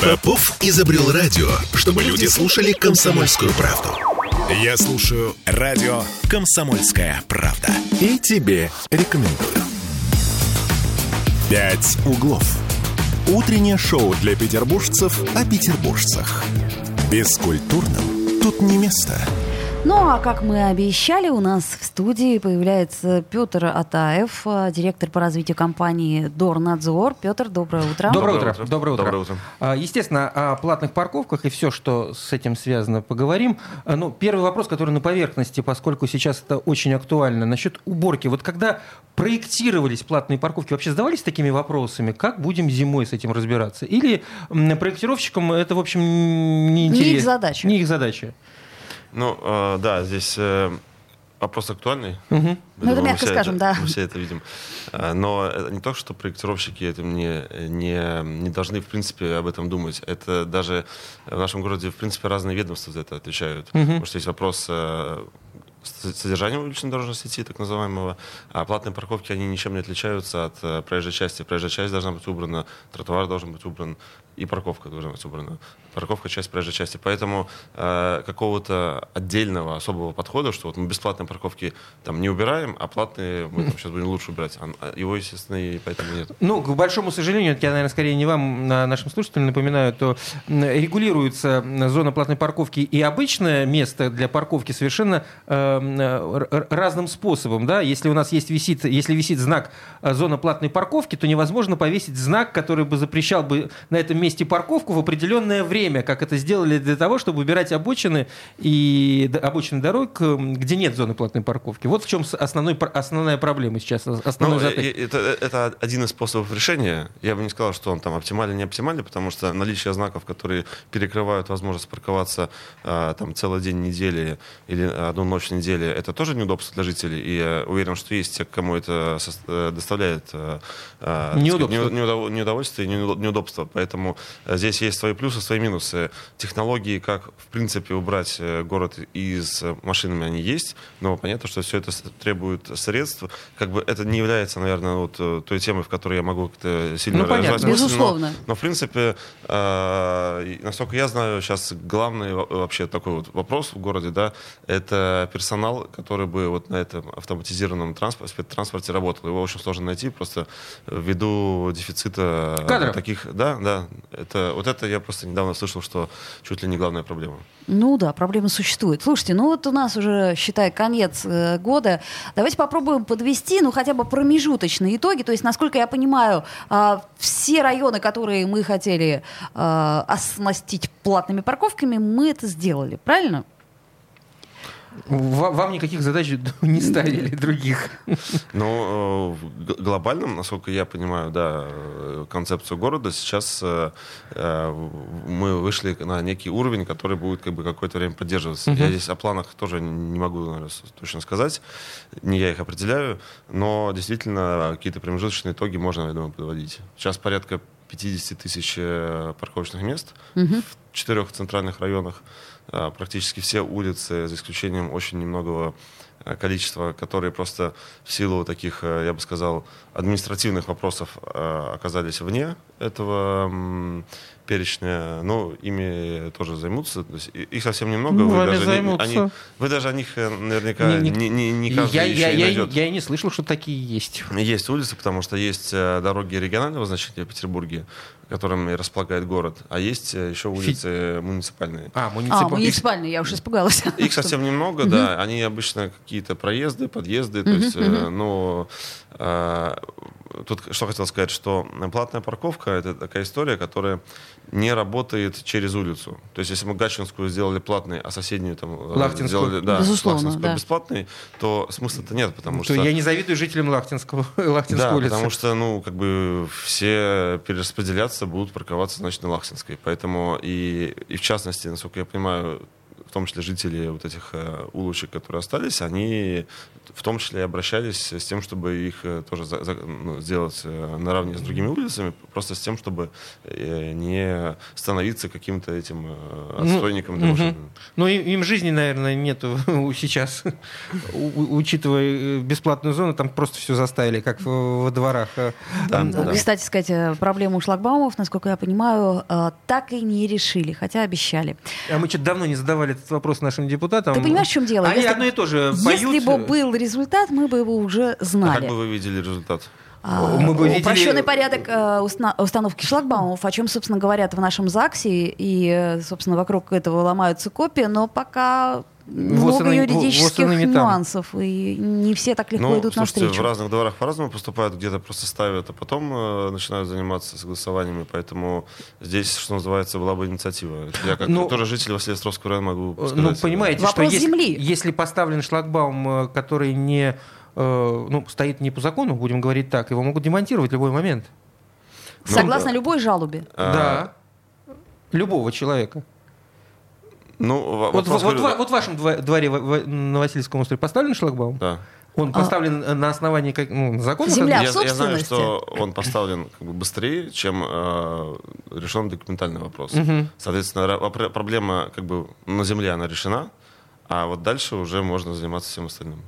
Попов изобрел радио, чтобы люди слушали комсомольскую правду. Я слушаю радио «Комсомольская правда». И тебе рекомендую. «Пять углов». Утреннее шоу для петербуржцев о петербуржцах. Бескультурным тут не место. Ну, а как мы обещали, у нас в студии появляется Петр Атаев, э, директор по развитию компании Дорнадзор. Петр, доброе утро. Доброе, Доброе утро. утро. Доброе утро. Доброе утро. А, Естественно, о платных парковках и все, что с этим связано, поговорим. А, Ну, первый вопрос, который на поверхности, поскольку сейчас это очень актуально, насчет уборки. Вот когда проектировались платные парковки, вообще задавались такими вопросами, как будем зимой с этим разбираться? Или проектировщикам это, в общем, не интересно? их задача. Не их задача. Ну, э, да, здесь э, вопрос актуальный. Я Ну, это мягко скажем, это- да. Мы все это видим. Э, Но это не то, что проектировщики этим не, не, не должны, в принципе, об этом думать. Это даже в нашем городе, в принципе, разные ведомства за это отвечают. Потому что есть вопрос э, содержания уличной дорожной сети, так называемого, а платные парковки, они ничем не отличаются от э, проезжей части. Проезжая часть должна быть убрана, тротуар должен быть убран, и парковка должна быть убрана. Парковка — часть проезжей части. Поэтому э, какого-то отдельного особого подхода, что вот мы бесплатные парковки там не убираем, а платные мы там сейчас будем лучше убирать. А- а Его, естественно, и поэтому нет. Ну, к большому сожалению, я, наверное, скорее не вам, а нашим слушателям напоминаю, то регулируется зона платной парковки и обычное место для парковки совершенно э, р- разным способом. Да? Если у нас есть висит, если висит знак э, зона платной парковки, то невозможно повесить знак, который бы запрещал бы на этом месте парковку в определенное время, как это сделали для того, чтобы убирать обочины и обочины дорог, м, где нет зоны платной парковки. Вот в чем основной, основная проблема сейчас, основной Ну, э, э, это, это один из способов решения. Я бы не сказал, что он там оптимальный, не оптимальный, потому что наличие знаков, которые перекрывают возможность парковаться а, там целый день недели или одну ночь недели, это тоже неудобство для жителей. И я уверен, что есть те, кому это э, доставляет э, Неудобство. сказать, неу- неудов- неудовольствие и неудо- неудобство. Поэтому э, здесь есть свои плюсы, свои минусы. Технологии, как в принципе убрать э, город из э, машинами, они есть, но понятно, что все это требует средств. Как бы это не является, наверное, вот той темой, в которой я могу как-то сильно Ну, понятно. развивать мысль, но- Безусловно. Но, в принципе, э, насколько я знаю, сейчас главный во- вообще такой вот вопрос в городе, да, это персонал, который бы вот на этом автоматизированном транспорте, спецтранспорте работал. Его очень сложно найти, просто ввиду дефицита Кадров. таких, да, да. Это вот это я просто недавно слышал, что чуть ли не главная проблема. Ну да, проблема существует. Слушайте, ну вот у нас уже, считай, конец э, года. Давайте попробуем подвести, ну хотя бы промежуточные итоги. То есть, насколько я понимаю, а, все районы, которые мы хотели а, оснастить платными парковками, мы это сделали, правильно? Ва- Вам никаких задач не ставили других. Но э, в глобальном, насколько я понимаю, да, э, концепцию города, сейчас э, мы вышли на некий уровень, который будет как бы какое-то время поддерживаться. Я здесь о планах тоже не могу наверное, точно сказать, не я их определяю, но действительно какие-то промежуточные итоги можно, я думаю, подводить. Сейчас порядка 50 тысяч парковочных мест в четырех центральных районах. А, Практически все улицы, за исключением очень немногого э, количества, которые просто в силу таких, э, я бы сказал, административных вопросов оказались вне этого перечня, но ими тоже займутся. То есть их совсем немного. Ну, вы, даже не- займутся. они- вы даже о них э, наверняка Не- не, не- не, не каждый я, еще я, я, найдет. я и не слышал, что такие есть. Есть улицы, потому что есть э, дороги регионального значения в Петербурге, которыми располагает город, а есть э, еще улицы муниципальные. А, А, муниципал. муниципальный, я уж испугалась. Их совсем немного, да. Они обычно какие-то проезды, подъезды. То есть, э, ну, э, тут что хотел сказать, что платная парковка это такая история, которая не работает через улицу. То есть, если мы Гатчинскую сделали платной, а соседнюю там э, Лахтинскую. сделали да, Безусловно, Лахтинскую да. бесплатной, то смысла-то нет, потому То что я не завидую жителям Лахтинского, Лахтинской да, улицы. потому что, ну, как бы все перераспределяться будут парковаться, значит, на Лахтинской. Поэтому и, и в частности, насколько я понимаю, в том числе жители вот этих э, улочек, которые остались, они в том числе обращались с тем, чтобы их э, тоже за, за, ну, сделать э, наравне с другими улицами, просто с тем, чтобы не становиться каким-то этим ну, отстойником. Ну, угу. Ну, им жизни, наверное, нету сейчас, учитывая бесплатную зону, там просто все заставили, как во дворах. Да, да. Кстати сказать, проблему шлагбаумов, насколько я понимаю, так и не решили, хотя обещали. А мы что-то давно не задавали этот вопрос нашим депутатам. Ты понимаешь, в чем дело? Они если, одно и то же поют. Если бы был результат, мы бы его уже знали. А как бы вы видели результат? А, мы бы видели... Упрощенный порядок э, установки шлагбаумов, о чем, собственно, говорят в нашем ЗАГСе, и, э, собственно, вокруг этого ломаются копии, но пока много вот юридических вот нюансов, и не все так легко ну, идут слушайте, навстречу. в разных дворах по-разному поступают, где-то просто ставят, а потом э, начинают заниматься согласованиями, поэтому здесь, что называется, была бы инициатива. Я как ну, тоже житель Василия-Островского района могу сказать. Ну, понимаете, Вопрос что земли. Если, если поставлен шлагбаум, э, который не Э, ну, стоит не по закону, будем говорить так, его могут демонтировать в любой момент. Ну, Согласно да. любой жалобе. А... Да. Любого человека. Ну, вот, вот, вот, вот в вашем дворе на Васильевском острове поставлен шлагбаум? Да. Он а. поставлен а... на основании как, ну, закона? Земля я, в я знаю, что он поставлен как бы, быстрее, чем э, решен документальный вопрос. Угу. Соответственно, проблема как бы на земле она решена, а вот дальше уже можно заниматься всем остальным.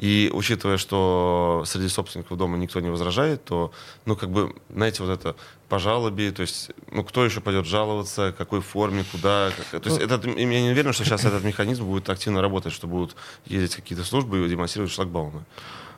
И учитывая, что среди собственников дома никто не возражает, то, ну, как бы, знаете, вот это по жалобе, то есть, ну, кто еще пойдет жаловаться, какой форме, куда. Как, то есть, этот, я не уверен, что сейчас этот механизм будет активно работать, что будут ездить какие-то службы и демонстрировать шлагбаумы.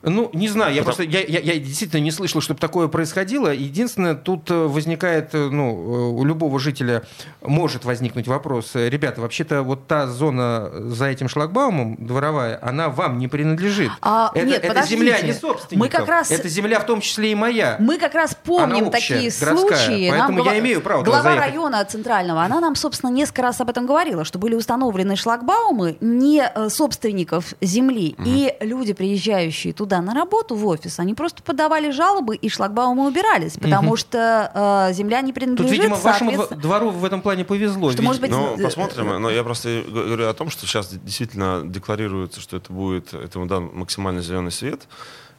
Ну, не знаю, я просто, я, я, я действительно не слышал, чтобы такое происходило. Единственное, тут э, возникает, э, ну, э, у любого жителя может возникнуть вопрос. Ребята, вообще-то вот та зона за этим шлагбаумом, дворовая, она вам не принадлежит. А, это, нет, это земля не собственников. Мы как раз... Это земля в том числе и моя. Мы как раз помним общая, такие городская, случаи. Поэтому нам я имею право Глава района центрального, она нам, собственно, несколько раз об этом говорила, что были установлены шлагбаумы не собственников земли. Угу. И люди, приезжающие туда на работу, в офис, они просто подавали жалобы, и шлагбаумы убирались, потому угу. что э, земля не принадлежит. Тут, видимо, вашему двору в этом плане повезло. Что, может быть, ну, посмотрим. Но я просто говорю о том, что сейчас действительно декларируется, что это будет этому дан максимально зеленый свет.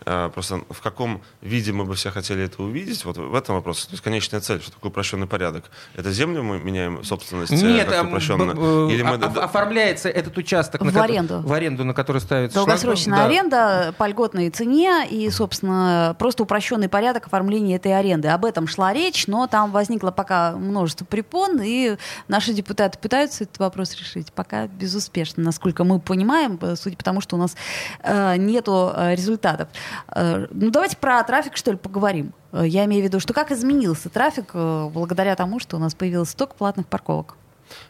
А, просто в каком виде мы бы все хотели это увидеть, вот в этом вопрос. То есть конечная цель, что такое упрощенный порядок. Это землю мы меняем собственность э, Нет, как упрощенно? Или мы... оформляется этот участок в на аренду. в аренду, на который ставится Долгосрочная шлагбаум. аренда по льготной цене и, собственно, просто упрощенный порядок оформления этой аренды. Об этом шла речь, но там возникло пока множество препон, и наши депутаты пытаются этот вопрос решить. Пока безуспешно, насколько мы понимаем, судя по тому, что у нас э, нету э, результатов. Э, ну, давайте про трафик, что ли, поговорим. Э, я имею в виду, что как изменился трафик э, благодаря тому, что у нас появилось столько платных парковок?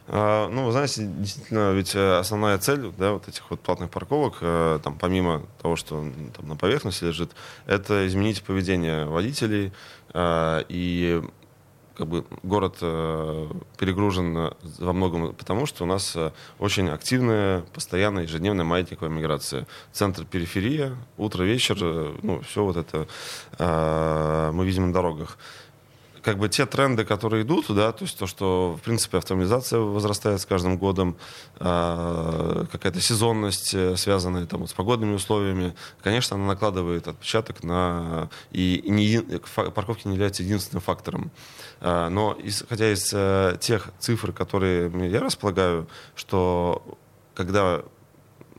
А, ну, вы знаете, действительно, ведь основная цель да, вот этих вот платных парковок, там, помимо того, что там, на поверхности лежит, это изменить поведение водителей и как бы город э, перегружен э, во многом потому, что у нас э, очень активная, постоянная, ежедневная маятниковая миграция. Центр, периферия, утро, вечер, э, ну, все вот это э, мы видим на дорогах как бы те тренды, которые идут, да, то есть то, что, в принципе, автоматизация возрастает с каждым годом, э, какая-то сезонность, э, связанная там, вот, с погодными условиями, конечно, она накладывает отпечаток на... И, не, парковки не являются единственным фактором. Э, но исходя из э, тех цифр, которые я располагаю, что когда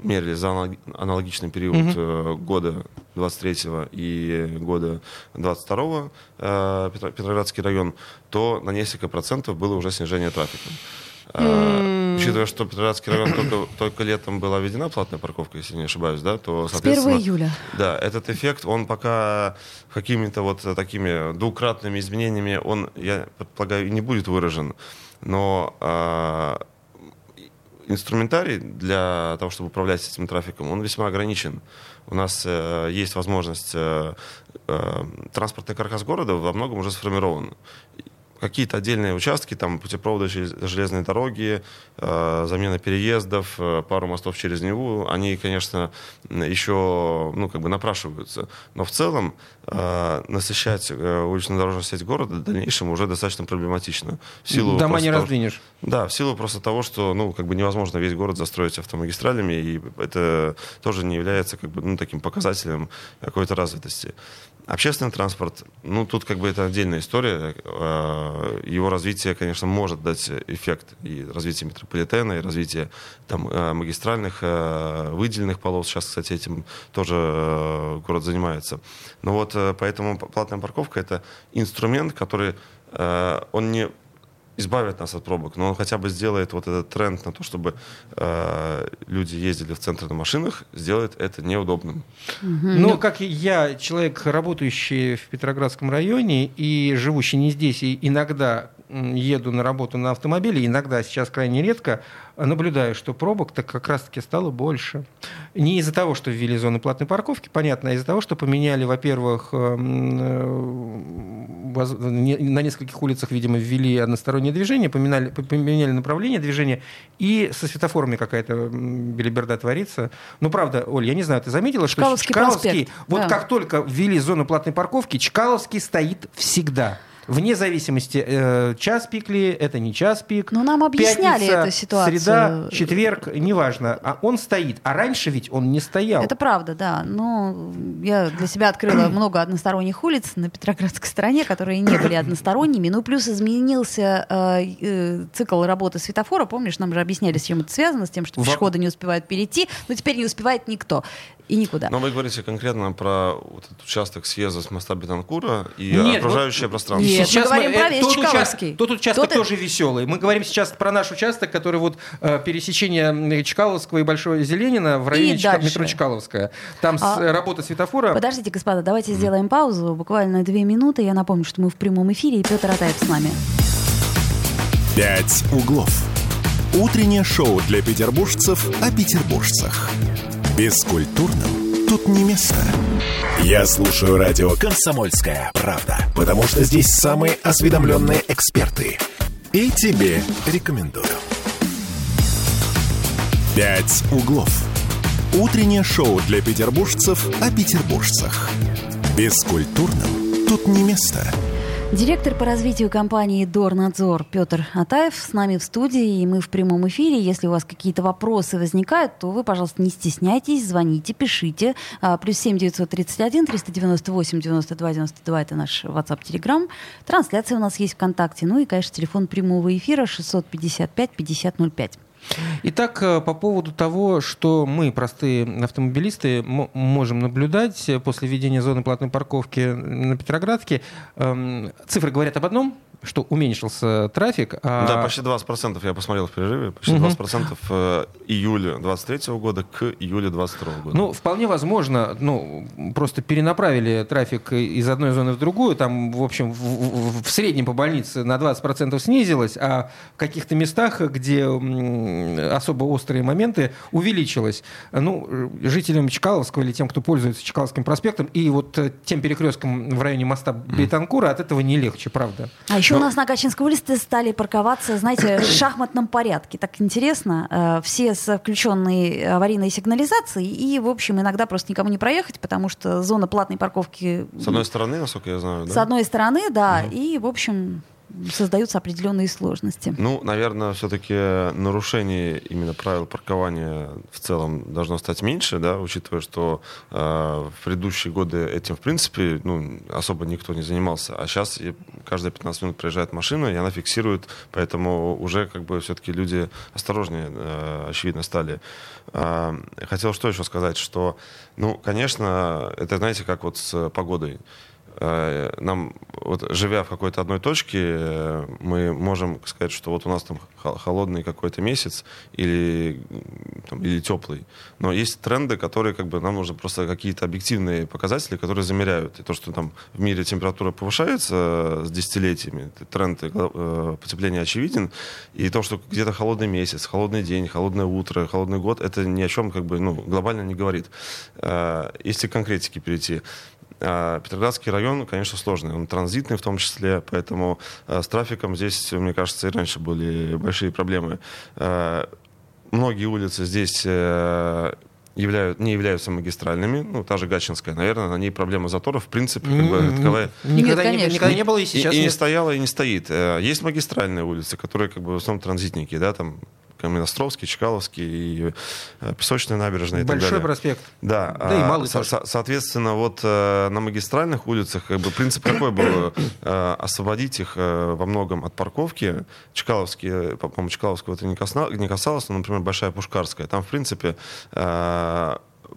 мерили за аналогичный период угу. года 23 и года 22 э, Петроградский район, то на несколько процентов было уже снижение трафика. Mm. Учитывая, что Петроградский район только, только летом была введена платная парковка, если не ошибаюсь, да, то, соответственно... С 1 июля. Да, этот эффект, он пока какими-то вот такими двукратными изменениями, он, я предполагаю, и не будет выражен. Но инструментарий для того, чтобы управлять этим трафиком, он весьма ограничен. У нас э, есть возможность, э, э, транспортный каркас города во многом уже сформирован. Какие-то отдельные участки, там путепроводы железные дороги, э, замена переездов, э, пару мостов через Неву, они, конечно, еще ну, как бы напрашиваются. Но в целом э, насыщать э, улично-дорожную сеть города в дальнейшем уже достаточно проблематично. В силу Дома не раздвинешь. Да, в силу просто того, что ну, как бы невозможно весь город застроить автомагистралями, и это тоже не является как бы, ну, таким показателем какой-то развитости. Общественный транспорт, ну, тут как бы это отдельная история. Э, его развитие, конечно, может дать эффект и развитие метрополитена, и развитие там, э, магистральных э, выделенных полос. Сейчас, кстати, этим тоже город занимается. Но вот поэтому платная парковка — это инструмент, который он не избавит нас от пробок, но он хотя бы сделает вот этот тренд на то, чтобы э, люди ездили в центр на машинах, сделает это неудобным. Угу. Ну, как я, человек, работающий в Петроградском районе и живущий не здесь, и иногда еду на работу на автомобиле, иногда сейчас крайне редко, наблюдаю, что пробок-то как раз-таки стало больше. Не из-за того, что ввели зоны платной парковки, понятно, а из-за того, что поменяли, во-первых, эм, э, на нескольких улицах, видимо, ввели одностороннее движение, поменяли, поменяли направление движения, и со светофорами какая-то белиберда творится. Ну, правда, Оль, я не знаю, ты заметила, что Чкаловский, Чкаловский вот да. как только ввели зону платной парковки, Чкаловский стоит всегда. Вне зависимости, э, час пик ли, это не час пик. Но нам объясняли Пятница, эту ситуацию. Среда, четверг, неважно. А он стоит. А раньше ведь он не стоял. Это правда, да. Но я для себя открыла много односторонних улиц на Петроградской стороне, которые не были односторонними. Ну, плюс изменился э, э, цикл работы светофора. Помнишь, нам же объясняли, с чем это связано, с тем, что пешеходы не успевают перейти. Но теперь не успевает никто и никуда. Но вы говорите конкретно про вот этот участок съезда с моста Бетанкура и нет, окружающее вот, пространство. Нет, сейчас мы говорим мы, про весь тот Чкаловский. Тот участок тот... тоже веселый. Мы говорим сейчас про наш участок, который вот э, пересечение Чкаловского и Большого Зеленина в районе Чка... метро Чкаловская. Там а... с, э, работа светофора. Подождите, господа, давайте mm. сделаем паузу. Буквально две минуты. Я напомню, что мы в прямом эфире, и Петр Атаев с нами. «Пять углов». Утреннее шоу для петербуржцев о петербуржцах. Бескультурным тут не место. Я слушаю радио «Комсомольская правда», потому что здесь самые осведомленные эксперты. И тебе рекомендую. «Пять углов». Утреннее шоу для петербуржцев о петербуржцах. Бескультурным тут не место. Директор по развитию компании Дорнадзор Петр Атаев с нами в студии, и мы в прямом эфире. Если у вас какие-то вопросы возникают, то вы, пожалуйста, не стесняйтесь, звоните, пишите. А, плюс семь девятьсот тридцать один триста девяносто восемь девяносто два девяносто два это наш WhatsApp Telegram. Трансляция у нас есть ВКонтакте. Ну и, конечно, телефон прямого эфира 655 5005. Итак, э, по поводу того, что мы, простые автомобилисты, можем наблюдать после введения зоны платной парковки на Петроградке, эм, цифры говорят об одном, что уменьшился трафик. А... Да, почти 20%, я посмотрел в перерыве, почти угу. 20% э, июля 23 года к июлю 22 года. Ну, вполне возможно, ну, просто перенаправили трафик из одной зоны в другую, там, в общем, в, в, в среднем по больнице на 20% снизилось, а в каких-то местах, где особо острые моменты, увеличилось. Ну, жителям Чкаловского или тем, кто пользуется Чкаловским проспектом, и вот э, тем перекрестком в районе моста Бетанкура от этого не легче, правда. А еще у нас на Гатчинской улице стали парковаться, знаете, в шахматном порядке. Так интересно. Э, все с включенной аварийной сигнализацией. И, в общем, иногда просто никому не проехать, потому что зона платной парковки... С одной стороны, насколько я знаю, да? С одной стороны, да. Угу. И, в общем, создаются определенные сложности. Ну, наверное, все-таки нарушений именно правил паркования в целом должно стать меньше, да, учитывая, что э, в предыдущие годы этим, в принципе, ну, особо никто не занимался. А сейчас каждые 15 минут проезжает машина, и она фиксирует, поэтому уже как бы все-таки люди осторожнее, э, очевидно, стали. Э, хотел что еще сказать, что, ну, конечно, это, знаете, как вот с погодой. Э, нам, вот, живя в какой-то одной точке, э, мы можем сказать, что вот у нас там холодный какой-то месяц или, там, или теплый. Но есть тренды, которые как бы нам нужно просто какие-то объективные показатели, которые замеряют. И то, что там в мире температура повышается с десятилетиями, тренд э, потепления очевиден. И то, что где-то холодный месяц, холодный день, холодное утро, холодный год, это ни о чем как бы ну, глобально не говорит. Если к конкретике перейти, Петроградский район, конечно, сложный. Он транзитный в том числе, поэтому а, с трафиком здесь, мне кажется, и раньше были большие проблемы. А, многие улицы здесь э, являют, не являются магистральными. Ну, та же Гачинская, наверное, на ней проблема заторов, в принципе, как бы таковая... Никогда, Нет, не, никогда не было и сейчас И, и не стояла, и не стоит. Э, есть магистральные улицы, которые как бы в основном транзитники, да, там Каменностровский, Чкаловский, и э, Песочная набережная и Большой так далее. проспект. Да. Да и а, малый со- со- Соответственно, вот э, на магистральных улицах как бы принцип какой был? Э, освободить их во многом от парковки. Чкаловские, по-моему, Чкаловского это не касалось, но, например, Большая Пушкарская. Там, в принципе,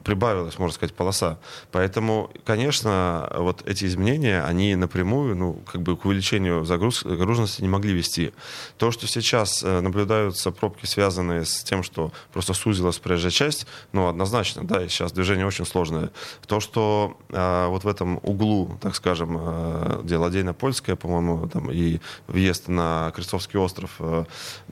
прибавилась, можно сказать, полоса. Поэтому, конечно, вот эти изменения, они напрямую, ну, как бы к увеличению загруз, загруженности не могли вести. То, что сейчас э, наблюдаются пробки, связанные с тем, что просто сузилась проезжая часть, ну, однозначно, да, и сейчас движение очень сложное. То, что э, вот в этом углу, так скажем, э, где Ладейно-Польская, по-моему, там и въезд на Крестовский остров, э,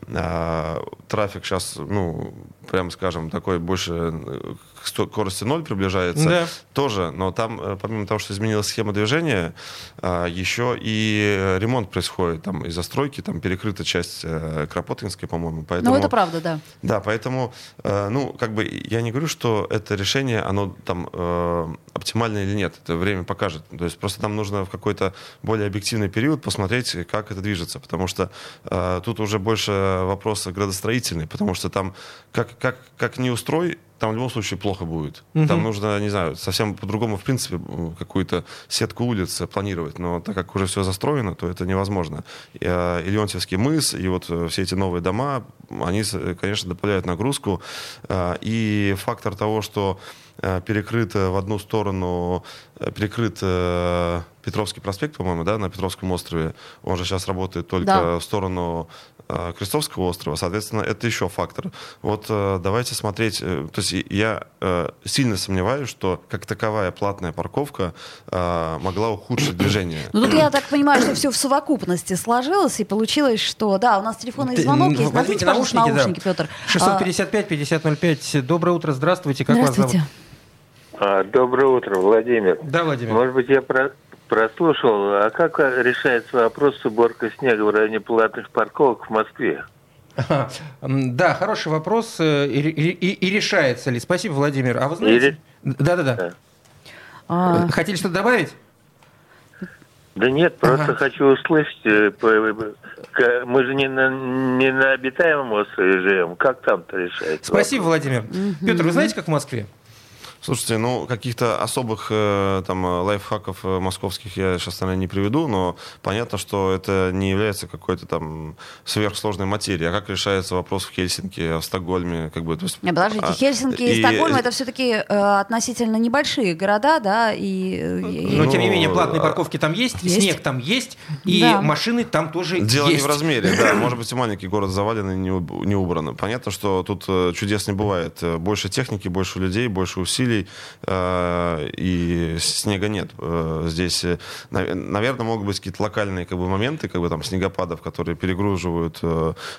э, трафик сейчас, ну, прямо скажем, такой больше э, скорости ноль приближается, да. тоже, но там, э, помимо того, что изменилась схема движения, а, еще и ремонт происходит, там, из застройки, там, перекрыта часть э, Кропоткинской, по-моему, поэтому... Ну, это правда, да. Да, поэтому, э, ну, как бы, я не говорю, что это решение, оно там оптимальное или нет, это время покажет, то есть просто там нужно в какой-то более объективный период посмотреть, как это движется, потому что тут уже больше вопросы градостроительные, потому что там как, как, как не устрой, там в любом случае плохо будет. Угу. Там нужно, не знаю, совсем по-другому, в принципе, какую-то сетку улиц планировать. Но так как уже все застроено, то это невозможно. И, а, и Леонтьевский мыс, и вот э, все эти новые дома, они, конечно, добавляют нагрузку. А, и фактор того, что э, перекрыт в одну сторону, э, перекрыт Петровский проспект, по-моему, да, на Петровском острове. Он же сейчас работает только да. в сторону э, Крестовского острова. Соответственно, это еще фактор. Вот э, давайте смотреть. Э, то есть я э, сильно сомневаюсь, что как таковая платная парковка э, могла ухудшить движение. Ну тут я так понимаю, что все в совокупности сложилось, и получилось, что да, у нас телефонный звонок есть. Возьмите наушники, наушники да. Петр. 655-5005. Доброе утро, здравствуйте. Как здравствуйте. вас зовут? А, доброе утро, Владимир. Да, Владимир. Может быть, я про прослушал. А как решается вопрос с уборкой снега в районе платных парковок в Москве? Да, хороший вопрос. Э, и, и, и решается ли? Спасибо, Владимир. А вы знаете... Да-да-да. А... Хотели что-то добавить? Да нет, просто ага. хочу услышать. Э, мы же не на, не на обитаемом острове живем. Как там-то решается? Спасибо, вопрос? Владимир. Петр, вы знаете, как в Москве? Слушайте, ну, каких-то особых э, там лайфхаков э, московских я сейчас, наверное, не приведу, но понятно, что это не является какой-то там сверхсложной материей. А как решается вопрос в Хельсинки, в Стокгольме? Как бы, то есть, не, подождите, а, Хельсинки и, и Стокгольм это все-таки э, относительно небольшие города, да, и... Но, ну, тем не менее, платные парковки там есть, есть. снег там есть, и да. машины там тоже Дело есть. не в размере, да. Может быть, и маленький город завален и не убран. Понятно, что тут э, чудес не бывает. Больше техники, больше людей, больше усилий усилий, э, и снега нет. Э, здесь, э, наверное, могут быть какие-то локальные как бы, моменты, как бы там снегопадов, которые перегруживают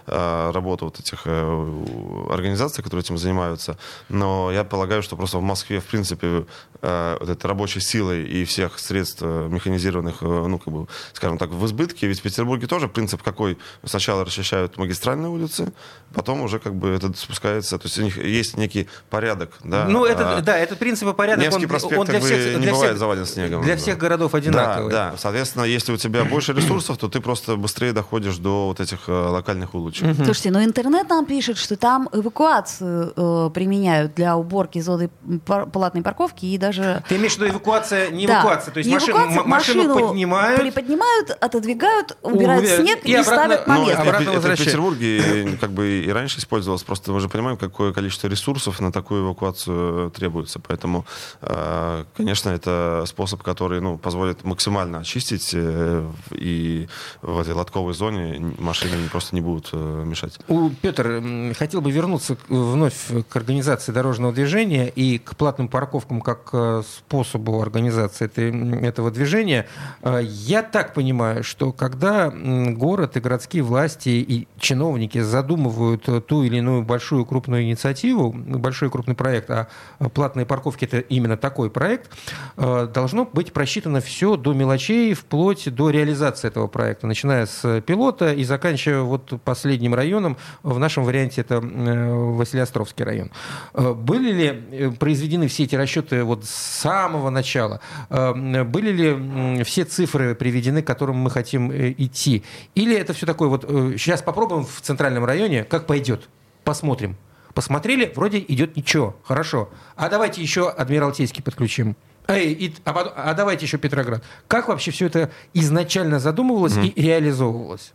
работу вот этих организаций, которые этим занимаются. Но я полагаю, что просто в Москве, в принципе, вот этой рабочей силой и всех средств механизированных, ну, как бы, скажем так, в избытке. Ведь в Петербурге тоже принцип какой? Сначала расчищают магистральные улицы, потом уже как бы это спускается. То есть у них есть некий порядок, да? Ну, это, а, да, этот принцип и порядок, Невский он, проспект, он для всех, не для бывает всех, завален снегом. Для всех городов одинаковый. Да, да. Соответственно, если у тебя больше ресурсов, то ты просто быстрее доходишь до вот этих э, локальных улочек. Угу. Слушайте, но интернет нам пишет, что там эвакуацию э, применяют для уборки зоны платной парковки и даже... Ты имеешь в виду эвакуация, не да. эвакуация, то есть машин, эвакуация, машину, машину поднимают... Приподнимают, отодвигают, убирают Увер... снег и, и обратно, ставят на место. Ну, обратно это, в Петербурге как бы и раньше использовалось, просто мы же понимаем, какое количество ресурсов на такую эвакуацию требуется. Поэтому, э, конечно, это способ, который ну, позволит максимально очистить, э, и в этой лотковой зоне машины просто не будут э, мешать. У, Петр, хотел бы вернуться вновь к организации дорожного движения и к платным парковкам как способу организации этой, этого движения. Я так понимаю, что когда город и городские власти и чиновники задумывают ту или иную большую крупную инициативу, большой крупный проект о платных платные парковки это именно такой проект, э, должно быть просчитано все до мелочей, вплоть до реализации этого проекта, начиная с пилота и заканчивая вот последним районом. В нашем варианте это Василиостровский район. Были ли произведены все эти расчеты вот с самого начала? Были ли все цифры приведены, к которым мы хотим идти? Или это все такое вот... Сейчас попробуем в центральном районе, как пойдет. Посмотрим. Посмотрели, вроде идет ничего, хорошо. А давайте еще Адмиралтейский подключим. Эй, и, а, а давайте еще Петроград. Как вообще все это изначально задумывалось mm-hmm. и реализовывалось?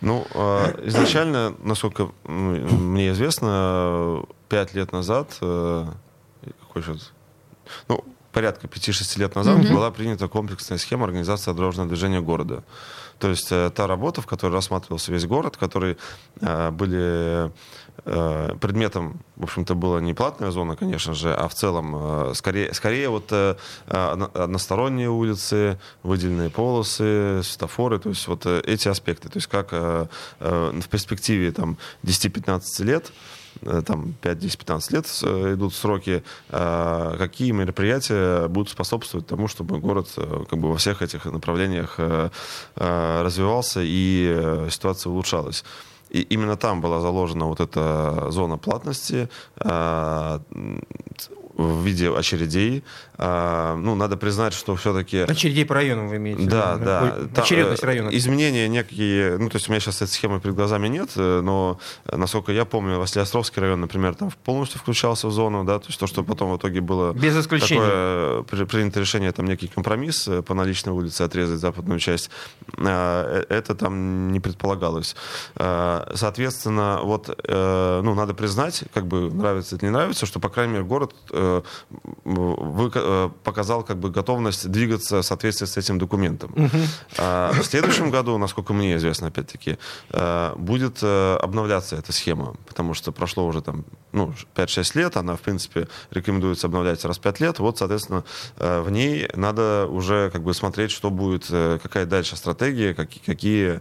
Ну, а, изначально, насколько мне известно, пять лет назад, э, какой сейчас, ну, порядка 5-6 лет назад mm-hmm. была принята комплексная схема организации дорожного движения города. То есть э, та работа, в которой рассматривался весь город, в которой э, были э, предметом, в общем-то, была не платная зона, конечно же, а в целом скорее, скорее вот односторонние улицы, выделенные полосы, светофоры, то есть вот эти аспекты. То есть как в перспективе там 10-15 лет там 5, 10, 15 лет э, идут сроки, а какие мероприятия будут способствовать тому, чтобы город э, как бы во всех этих направлениях развивался и ситуация улучшалась. И именно там была заложена вот эта зона платности, в виде очередей. А, ну, надо признать, что все-таки... Очередей по району вы имеете? Да, да. Ой, очередность э, района. Изменения некие... Ну, то есть у меня сейчас этой схемы перед глазами нет, э, но, насколько я помню, Василиостровский район, например, там полностью включался в зону, да, то есть то, что потом в итоге было... Без исключения. Такое, принято решение, там некий компромисс э, по наличной улице отрезать западную часть, а, это там не предполагалось. А, соответственно, вот, ну, надо признать, как бы нравится это не нравится, что, по крайней мере, город вы, э, показал как бы готовность двигаться в соответствии с этим документом. Угу. в следующем году, насколько мне известно, опять-таки, э, будет э, обновляться эта схема, потому что прошло уже там ну, 5-6 лет, она, в принципе, рекомендуется обновлять раз в 5 лет. Вот, соответственно, в ней надо уже как бы смотреть, что будет, какая дальше стратегия, какие, какие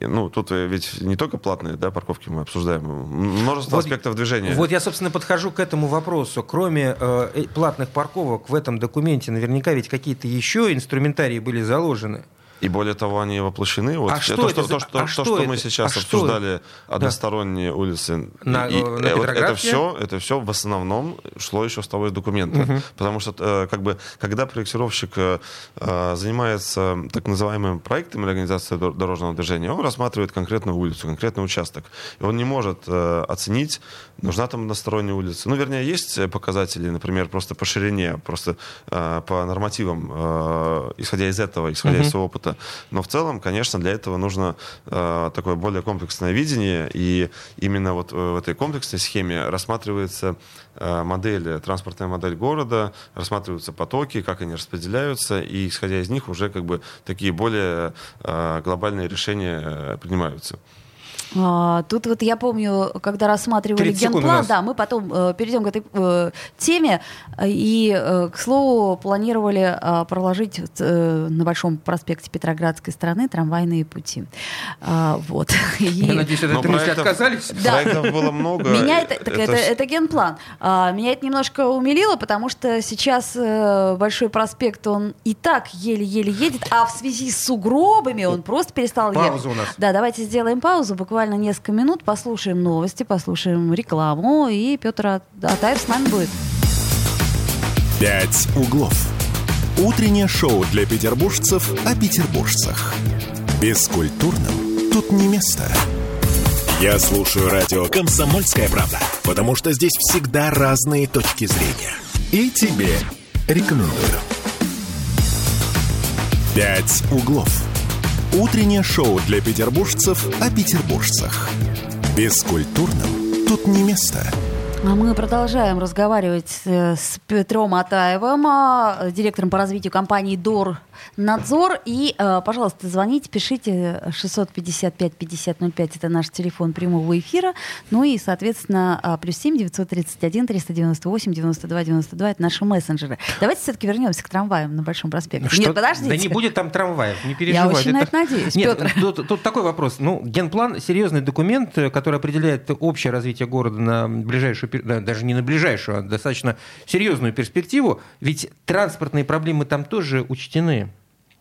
ну, тут ведь не только платные да, парковки мы обсуждаем, множество вот, аспектов движения. Вот я, собственно, подхожу к этому вопросу. Кроме э, э, платных парковок в этом документе наверняка ведь какие-то еще инструментарии были заложены. И более того, они воплощены. Вот а что то, это, что, то, что, а то, что, что мы сейчас а обсуждали, что? односторонние да. улицы, на, и, на э, вот это все, это все в основном шло еще с того из документа. Угу. Потому что э, как бы, когда проектировщик э, занимается так называемым проектом или организацией дорожного движения, он рассматривает конкретную улицу, конкретный участок. И он не может оценить, нужна там односторонняя улица. Ну, вернее, есть показатели, например, просто по ширине, просто по нормативам, исходя из этого, исходя угу. из своего опыта опыта. Но в целом, конечно, для этого нужно э, такое более комплексное видение, и именно вот в этой комплексной схеме рассматривается э, модель, транспортная модель города, рассматриваются потоки, как они распределяются, и исходя из них уже как бы такие более э, глобальные решения э, принимаются. А, тут вот я помню, когда рассматривали генплан, да, мы потом э, перейдем к этой э, теме, и, э, к слову, планировали э, проложить э, на Большом проспекте Петроградской стороны трамвайные пути. А, вот. Я надеюсь, от этой мысли отказались? Да. Проектов было много. Меня это, так это, это, это генплан. А, меня это немножко умилило, потому что сейчас э, Большой проспект, он и так еле-еле едет, а в связи с сугробами он просто перестал ехать. Пауза у нас. Да, давайте сделаем паузу, буквально буквально несколько минут, послушаем новости, послушаем рекламу, и Петр Атаев с нами будет. «Пять углов». Утреннее шоу для петербуржцев о петербуржцах. Бескультурным тут не место. Я слушаю радио «Комсомольская правда», потому что здесь всегда разные точки зрения. И тебе рекомендую. «Пять углов». Утреннее шоу для петербуржцев о петербуржцах. Бескультурным тут не место. А мы продолжаем разговаривать э, с Петром Атаевым, а, директором по развитию компании ДОР надзор. И, э, пожалуйста, звоните, пишите 655-5005, это наш телефон прямого эфира. Ну и, соответственно, э, плюс 7 931 398 92 92 это наши мессенджеры. Давайте все-таки вернемся к трамваям на Большом проспекте. Что? Нет, подождите. Да не будет там трамваев, не Я переживайте. очень на это надеюсь, Нет, Петр. Тут, тут такой вопрос. Ну, генплан серьезный документ, э, который определяет общее развитие города на ближайшую, даже не на ближайшую, а достаточно серьезную перспективу. Ведь транспортные проблемы там тоже учтены.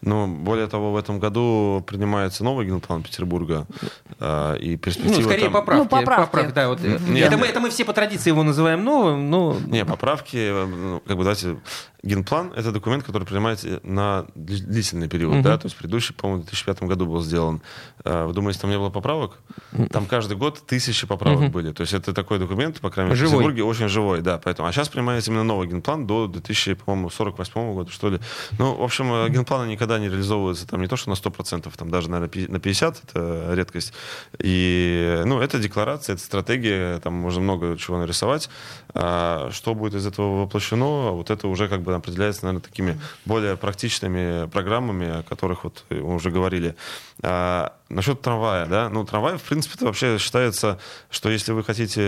Но более того, в этом году принимается новый генплан Петербурга. э, И перспектива Ну, скорее там- поправки. Ну, поправки. да, вот. Нет, это, мы, нет. это мы все по традиции его называем новым, но... Не, поправки, э, ну, как бы, давайте, генплан — это документ, который принимается на дли- длительный период, Мгм. да, то есть предыдущий, по-моему, в 2005 году был сделан. Э, Вы думаете, там не было поправок? Там каждый год тысячи поправок Мгм. были, то есть это такой документ, по крайней мере, Живой. в Петербурге очень живой, да, поэтому. А сейчас принимается именно новый генплан до 2048 года, что ли. Ну, в общем, э, генпланы никогда не реализовываются там не то, что на 100%, там даже, наверное, на 50%, это редкость. И, ну, это декларация, это стратегия, там можно много чего нарисовать. А что будет из этого воплощено, вот это уже как бы определяется, наверное, такими более практичными программами, о которых вот мы уже говорили. А, насчет трамвая, да, ну, трамвай, в принципе, это вообще считается, что если вы хотите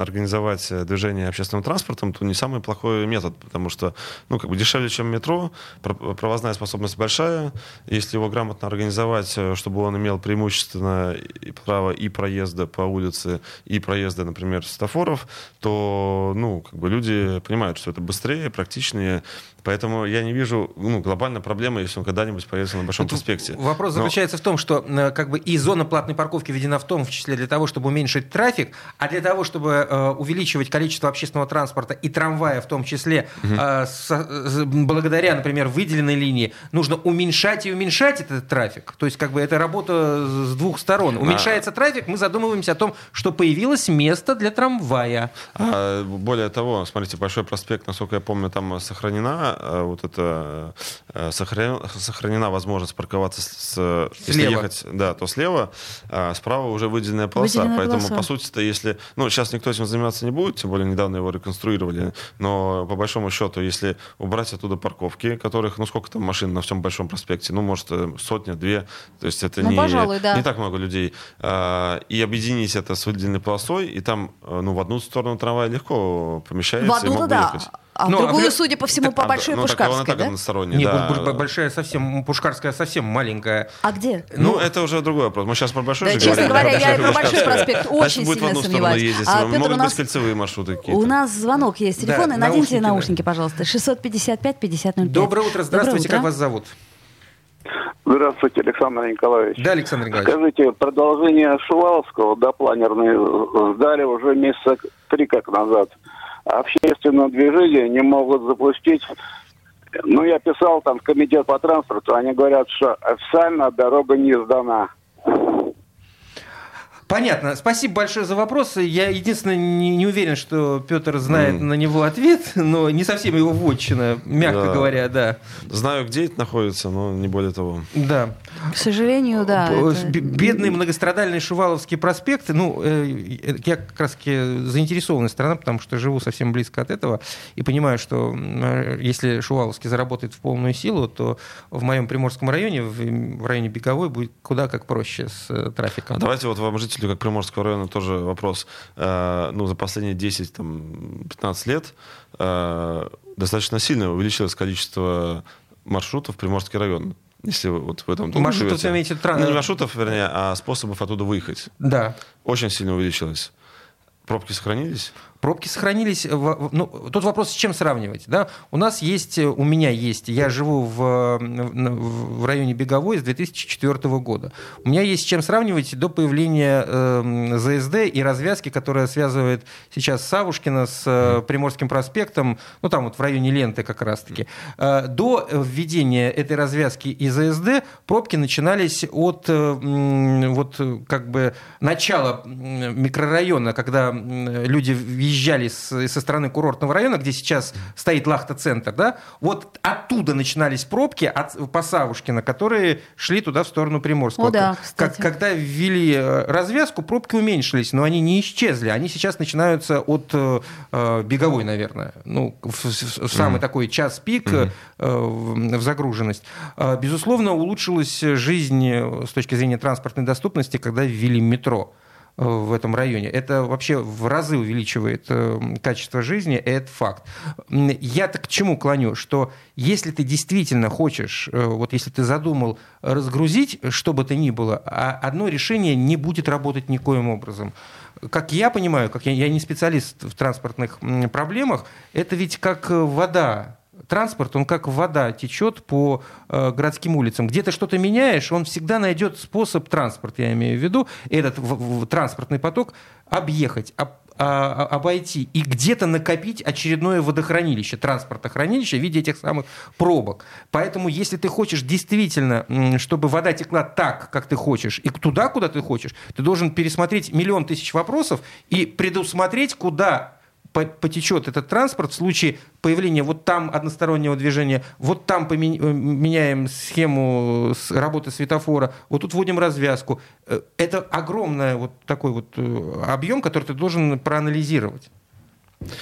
организовать движение общественным транспортом, то не самый плохой метод, потому что, ну, как бы дешевле, чем метро, про- провозная способность большая, если его грамотно организовать, э, чтобы он имел преимущественно право и проезда по улице, и проезда, например, светофоров, то, ну, как бы люди понимают, что это быстрее, практичнее, поэтому я не вижу, ну, глобальной проблемы, если он когда-нибудь появится на Большом Тут проспекте. Вопрос Но- заключается в том, что э, как бы и зона платной парковки введена в том в числе для того, чтобы уменьшить трафик, а для того, чтобы э, увеличивать количество общественного транспорта и трамвая в том числе, э, с- благодаря, например, выделенной линии, нужно уменьшать и уменьшать этот трафик. То есть как бы это работа с двух сторон. Уменьшается трафик, мы задумываемся о том, что появилось место для трамвая. А, более того, смотрите, Большой проспект, насколько я помню, там сохранена э, вот это э, сохранена, возможность парковаться с, с- если Слева. ехать, да, то слева, а справа уже выделенная полоса, Выделенная поэтому полоса. по сути-то, если, ну сейчас никто этим заниматься не будет, тем более недавно его реконструировали, но по большому счету, если убрать оттуда парковки, которых, ну сколько там машин на всем Большом проспекте, ну может э, сотня, две, то есть это Ну, не, пожалуй, да. не так много людей, а, и объединить это с выделенной полосой, и там, э, ну в одну сторону трамвай легко помещается В и одну-то мог бы да. ехать. А Ну, а другую, в- судя по всему, так, по а, Большой ну, Пушкарской, так да? односторонний, Не, да. Большая совсем, Пушкарская совсем маленькая. А где? Ну, Ну, это уже другой вопрос. Мы сейчас про большой Да, же честно говорим. говоря, я и про Большой проспект Значит, очень будет в сильно сомневаюсь. ездить. А, Петр, Могут у нас- быть кольцевые маршруты какие-то. У нас звонок есть. Да, Телефоны, наденьте наушники, да. наушники, пожалуйста. 655-5005. Доброе утро, здравствуйте, Доброе как вас зовут? Здравствуйте, Александр Николаевич. Да, Александр Николаевич. Скажите, продолжение Шуваловского до планерной сдали уже месяца три как назад. Общественное движение не могут запустить. Ну, я писал там в комитет по транспорту, они говорят, что официально дорога не сдана. Понятно. Спасибо большое за вопрос. Я единственное не, не уверен, что Петр знает на него ответ, но не совсем его вотчина, мягко Да. говоря, да. Знаю, где это находится, но не более того. Да. К сожалению, да. Б- это- Бедный многострадальный Шуваловский проспект. Ну, э, я как раз таки заинтересованная сторона, потому что живу совсем близко от этого и понимаю, что э, если Шуваловский заработает в полную силу, то в моем Приморском районе, в, районе Беговой, будет куда как проще с э, трафиком. А давайте вот вам, жителю как Приморского района, тоже вопрос. Э, ну, за последние 10-15 лет э, достаточно сильно увеличилось количество маршрутов в Приморский район. Если вы вот в этом доме Маршрутов, живете. имеете виду, Ну, не маршрутов, вернее, а способов оттуда выехать. Да. Очень сильно увеличилось. Пробки сохранились? Пробки сохранились. в- Ну, тут вопрос, с чем сравнивать. Да? У нас есть, у меня есть, я живу в, в районе Беговой с 2004 года. У меня есть с чем сравнивать до появления э, ЗСД и развязки, которая связывает сейчас Савушкина с э, Приморским проспектом, ну там вот в районе Ленты как раз-таки. Э, до введения этой развязки и ЗСД пробки начинались от э, вот э, как бы начала микрорайона, когда люди въезжали въезжали с, со стороны курортного района, где сейчас стоит Лахта-центр, да, вот оттуда начинались пробки от, по Савушкина, которые шли туда в сторону Приморского. О, да, как, когда ввели э, развязку, пробки уменьшились, но они не исчезли. Они сейчас начинаются от э, э, беговой, наверное. Ну, в, в- в самый такой час пик э, в, в загруженность. Э, безусловно, улучшилась жизнь э, с точки зрения транспортной доступности, когда ввели метро э, в этом районе. Это вообще в разы увеличивает э, качество жизни, это факт. М, Я-то к чему клоню? Что если ты действительно хочешь, э, вот если ты задумал разгрузить, что бы то ни было, а одно решение не будет работать никоим образом. Как я понимаю, как я, я не специалист в транспортных проблемах, это ведь как э, вода транспорт, он как вода течет по э, городским улицам. Где ты что-то меняешь, он всегда найдет способ транспорт, я имею в виду, этот в- в- транспортный поток объехать, об- а- а- обойти и где-то накопить очередное водохранилище, транспортохранилище в виде этих самых пробок. Поэтому, если ты хочешь действительно, чтобы вода текла так, как ты хочешь, и туда, куда ты хочешь, ты должен пересмотреть миллион тысяч вопросов и предусмотреть, куда потечет этот транспорт в случае появления вот там одностороннего движения, вот там э, меняем схему работы светофора, вот тут вводим развязку. Э, Это огромный вот такой вот э, объем, который ты должен проанализировать.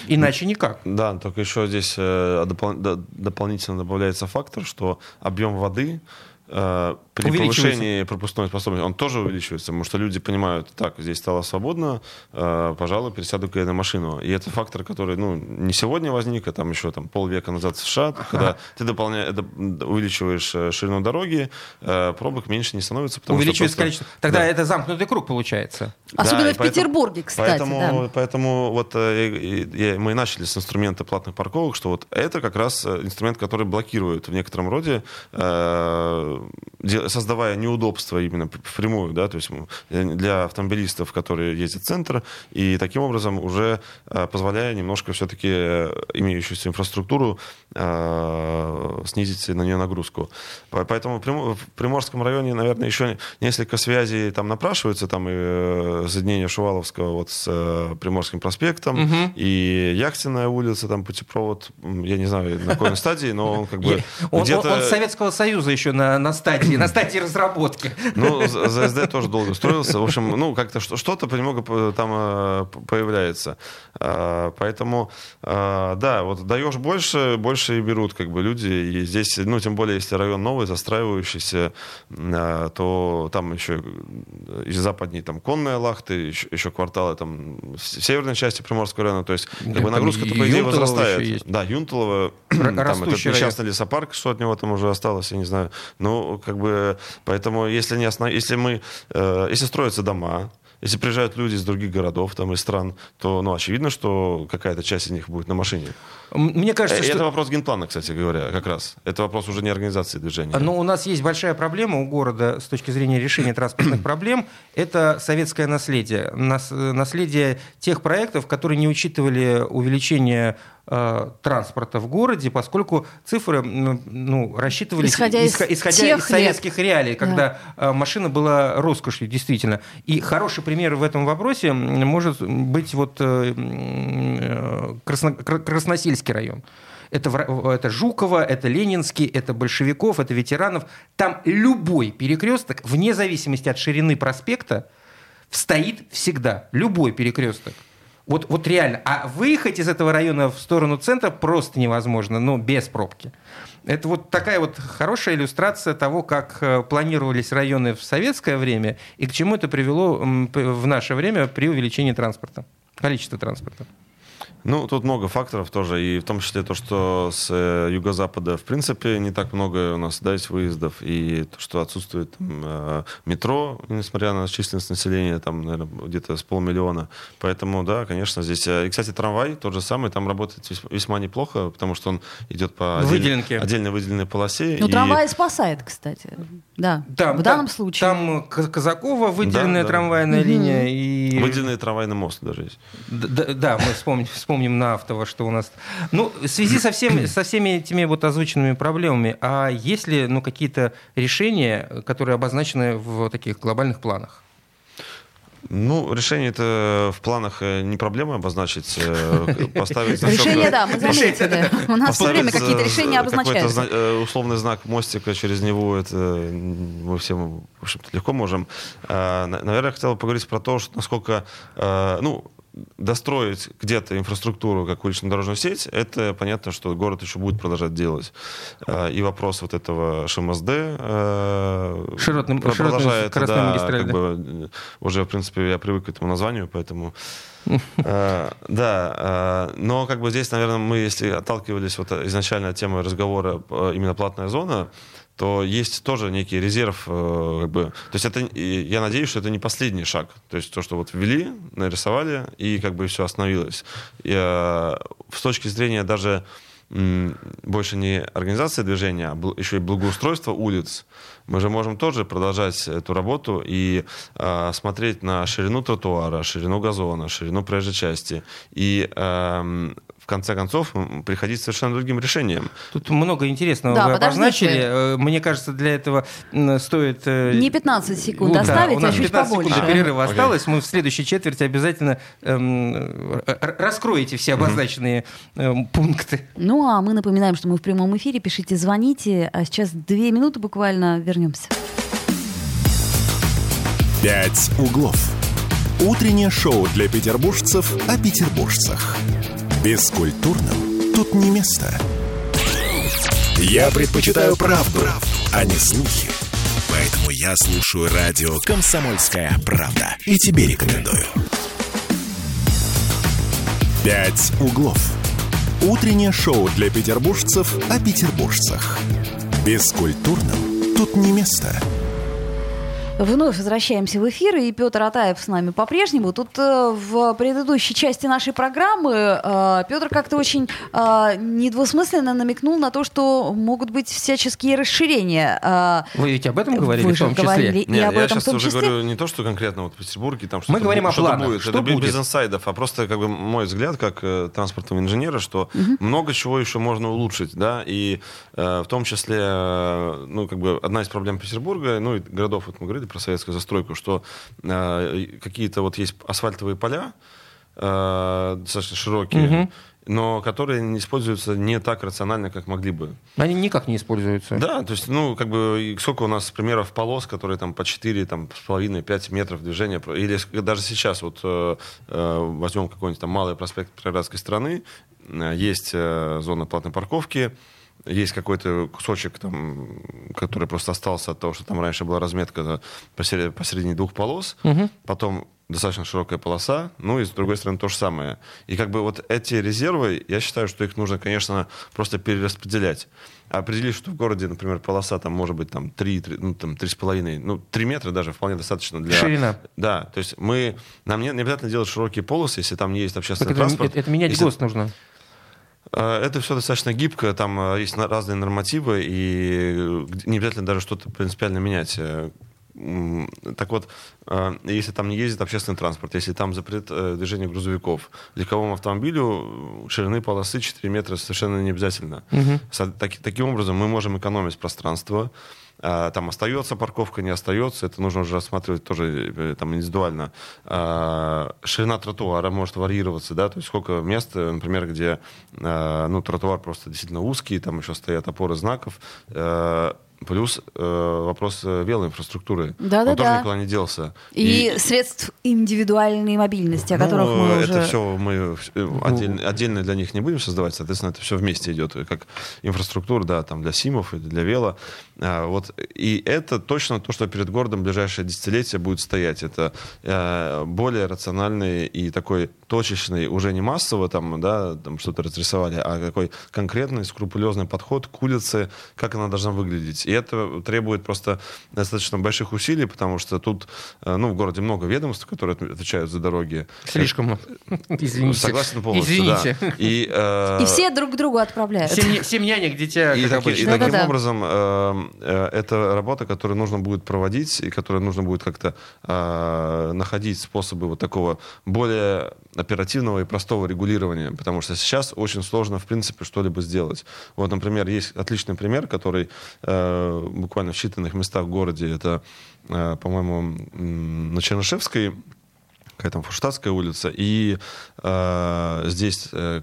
Иначе никак. Да, только еще здесь э, допол- до- дополнительно добавляется фактор, что объем воды э, при повышении пропускной способности, он тоже увеличивается, потому что люди понимают, так, здесь стало свободно, э, пожалуй, пересяду-ка я на машину. И это фактор, который, ну, не сегодня возник, а там еще там, полвека назад в США, когда ты дополня... доп- увеличиваешь э, ширину дороги, э, пробок меньше не становится, потому Увеличивается что просто- количество. Тогда Да. это замкнутый круг получается. Особенно Да, в поэтому- Петербурге, кстати. Поэтому, да. поэтому вот э, я- мы и начали с инструмента платных парковок, что вот это как раз э, инструмент, который блокирует в некотором роде, э, создавая неудобства именно впрямую, да, то есть э, для автомобилистов, которые ездят в центр, и таким образом уже э, позволяя немножко все-таки имеющуюся инфраструктуру э, снизить на нее нагрузку. По- Поэтому в Прим- в Приморском районе, наверное, еще несколько связей там напрашиваются, там и э, соединение Шуваловского вот с э, Приморским проспектом, Мгм. и Яхтенная улица, там путепровод, я не знаю, на какой он стадии, но он как бы Он, он- где-то... он с Советского Союза еще на, на стадии, на стадии разработки. Ну, ЗСД тоже долго строился. В общем, ну, как-то что- что-то понемногу п- там э, появляется. А, Поэтому, а, да, вот даешь больше, больше и берут как бы люди. И здесь, ну, тем более, если район новый, застраивающийся, то там еще и западнее там конные лахты, еще, еще кварталы там в северной части Приморского района. То есть, как бы нагрузка-то, по идее, возрастает. Да, Юнтово, Р- там этот несчастный лесопарк, что от него там уже осталось, я не знаю. Ну, как бы, поэтому, если, не основ... если мы, э, если строятся дома, если приезжают люди из других городов, там, из стран, то, ну, очевидно, что какая-то часть из них будет на машине. Мне Э, кажется, Это что... вопрос генплана, кстати говоря, как раз. Это вопрос уже не организации движения. Но ну, у нас есть большая проблема у города с точки зрения решения транспортных проблем. Это советское наследие. Нас- э, наследие тех проектов, которые не учитывали увеличение э, транспорта в городе, поскольку цифры ну, рассчитывались Исходя из исхо- исходя из советских реалий, Да. когда э, машина была роскошью, действительно. И хороший пример в этом вопросе может быть вот э, э, Красно- Кра- Красносельский район. Это, это Жукова, это Ленинский, это большевиков, это ветеранов. Там любой перекресток, вне зависимости от ширины проспекта, стоит всегда. Любой перекресток. Вот, вот реально. А выехать из этого района в сторону центра просто невозможно, ну, без пробки. Это вот такая вот хорошая иллюстрация того, как э, планировались районы в советское время и к чему это привело в наше время при увеличении транспорта, количества транспорта. Ну, тут много факторов тоже, и в том числе то, что с э, юго-запада, в принципе, не так много у нас, да, есть выездов, и то, что отсутствует там, э, метро, несмотря на численность населения, там, наверное, где-то с полмиллиона. Поэтому, да, конечно, здесь... э, И, кстати, трамвай тот же самый, там работает весьма, неплохо, потому что он идет по отдель- Выделенке. отдельно выделенной полосе. Ну, и- трамвай спасает, кстати. Да, Там, в данном там- случае. Там Казакова выделенная Да, да. трамвайная Мгм. линия. И... Выделенный трамвайный мост даже есть. Да, мы вспомним, вспомним на автово, что у нас. Ну, в связи со, всем, со всеми этими вот озвученными проблемами, а есть ли ну, какие-то решения, которые обозначены в таких глобальных планах? Ну, решение это в планах э, не проблема обозначить, э, поставить... Решение, да, мы заметили. У нас все время какие-то решения обозначаются. зна- э, условный знак мостика через него, это мы всем, в общем-то, легко можем. А, на- Наверное, я хотел поговорить про то, что насколько, ну, достроить где-то инфраструктуру, как уличную дорожную сеть, это понятно, что город еще будет продолжать делать. А, И вопрос вот этого ШМСД э, Широтным- про- широтной продолжается, скоростной да, как да. бы, э, уже, в принципе, я привык к этому названию, поэтому... Э, Да, э, но как бы здесь, наверное, мы, если отталкивались вот изначально от темы разговора э, именно платная зона, то есть тоже некий резерв, э, как бы, то есть это, я надеюсь, что это не последний шаг, то есть то, что вот ввели, нарисовали и как бы все остановилось. И, с точки зрения даже больше не организации движения, а еще и благоустройства улиц, мы же можем тоже продолжать эту работу и э, смотреть на ширину тротуара, ширину газона, ширину проезжей части. И эм, в конце концов приходить к совершенно другим решениям. Тут много интересного Да, вы обозначили. Э, Мне кажется, для этого стоит... э, Не 15 секунд Ну да, оставить, у нас а чуть 15 секунд побольше. до перерыва Окей. осталось. Мы в следующей четверти обязательно эм, раскроете все обозначенные эм, пункты. Ну, а мы напоминаем, что мы в прямом эфире. Пишите, звоните. А сейчас две минуты буквально вернемся. «Пять углов». Утреннее шоу для петербуржцев о петербуржцах. Бескультурным тут не место. Я предпочитаю правду, а не слухи. Поэтому я слушаю радио «Комсомольская правда». И тебе рекомендую. «Пять углов». Утреннее шоу для петербуржцев о петербуржцах. Бескультурным тут не место. Вновь возвращаемся в эфир, и Петр Атаев с нами по-прежнему. Тут э, в предыдущей части нашей программы э, Петр как-то очень э, недвусмысленно намекнул на то, что могут быть всяческие расширения. Э, Вы ведь об этом говорили Вы в том числе? говорили и Нет, об я этом в сейчас том уже числе. говорю не то, что конкретно вот в Петербурге, там что-то, говорим бу- о планах. будет. Что это без- будет? без инсайдов, а просто как бы мой взгляд как э, транспортного инженера, что много чего еще можно улучшить, да, и э, в том числе, э, ну, как бы одна из проблем Петербурга, ну, и городов, вот мы говорили про советскую застройку, что э, какие-то вот есть асфальтовые поля, э, достаточно широкие, Мгм. но которые не используются не так рационально, как могли бы. Они никак не используются. Да, то есть, ну, как бы, сколько у нас примеров полос, которые там по 4, там, с половиной, 5 метров движения, или даже сейчас, вот, э, э, возьмем какой-нибудь там малый проспект Петроградской страны, э, есть э, зона платной парковки, есть какой-то кусочек, там, который просто остался от того, что там раньше была разметка посередине, посередине двух полос, Мгм. потом достаточно широкая полоса, ну и с другой стороны то же самое. И как бы вот эти резервы, я считаю, что их нужно, конечно, просто перераспределять. Определив, что в городе, например, полоса там может быть там 3, ну там 3,5, ну 3 метра даже вполне достаточно для... Ширина. Да, то есть мы, нам не, не обязательно делать широкие полосы, если там не есть Так общественный это, транспорт. это- это менять Если- ГОСТ нужно. Э, Это все достаточно гибко, там э, есть разные нормативы, и э, не обязательно даже что-то принципиально менять. Так вот, если там не ездит общественный транспорт, если там запрет движения грузовиков, легковому автомобилю ширины полосы 4 метра совершенно не обязательно. Со- таки- Таким образом мы можем экономить пространство, А, Там остается парковка, не остается, это нужно уже рассматривать тоже э, там индивидуально. А, Ширина тротуара может варьироваться, да, то есть сколько мест, э, например, где э, ну, тротуар просто действительно узкий, там еще стоят опоры знаков, плюс э, вопрос э, велоинфраструктуры. Да-да-да. Он тоже никуда не делся. И, средств индивидуальной мобильности, о которых ну, мы это уже... все мы э, отдельно, отдельно для них не будем создавать, соответственно, это все вместе идет, и как инфраструктура, да, там для СИМов и для вело. А, вот, и это точно то, что перед городом в ближайшее десятилетие будет стоять. Это э, более рациональный и такой точечный, уже не массово там, да, там что-то разрисовали, а какой конкретный, скрупулезный подход к улице, как она должна выглядеть. И это требует просто достаточно больших усилий, потому что тут, э, ну, в городе много ведомств, которые от- отвечают за дороги. Слишком. Извините. Согласен полностью, Извините. да. И, э, И все друг к другу отправляют. Семь, ня- семь нянек, дитя, и, таки- и. Да-да-да. таким образом э, э, это работа, которую нужно будет проводить, и которой нужно будет как-то э, находить способы вот такого более оперативного и простого регулирования, потому что сейчас очень сложно, в принципе, что-либо сделать. Вот, например, есть отличный пример, который э, буквально в считанных местах в городе, это, э, по-моему, на Чернышевской какая там Фурштадтская улица, и э, здесь э,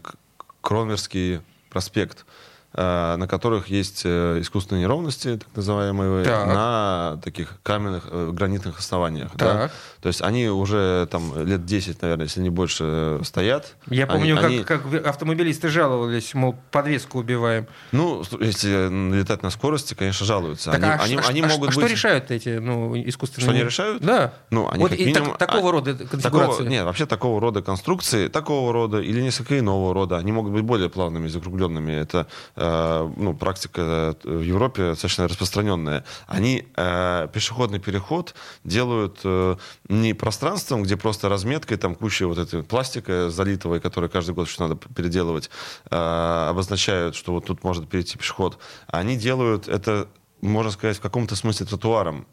Кронверский проспект. Э, на которых есть э, искусственные неровности, так называемые, так. на таких каменных э, гранитных основаниях. Да? То есть они уже там лет 10, наверное, если не больше, стоят. Я они, помню, как, они... как автомобилисты жаловались, мол, подвеску убиваем. Ну, если летать на скорости, конечно, жалуются. Так, они, а они, ш, они а, могут а быть... что решают эти ну, искусственные... Что они решают? Да. Ну, они вот как минимум... так, такого а, рода конфигурации. Такого, нет, вообще такого рода конструкции, такого рода или несколько иного рода, они могут быть более плавными, закругленными. Это, ну, практика в Европе достаточно распространенная. Они э, пешеходный переход делают э, не пространством, где просто разметкой, там куча вот этой пластика залитого, которую каждый год еще надо переделывать, э, обозначают, что вот тут может перейти пешеход. Они делают это, можно сказать, в каком-то смысле тротуаром.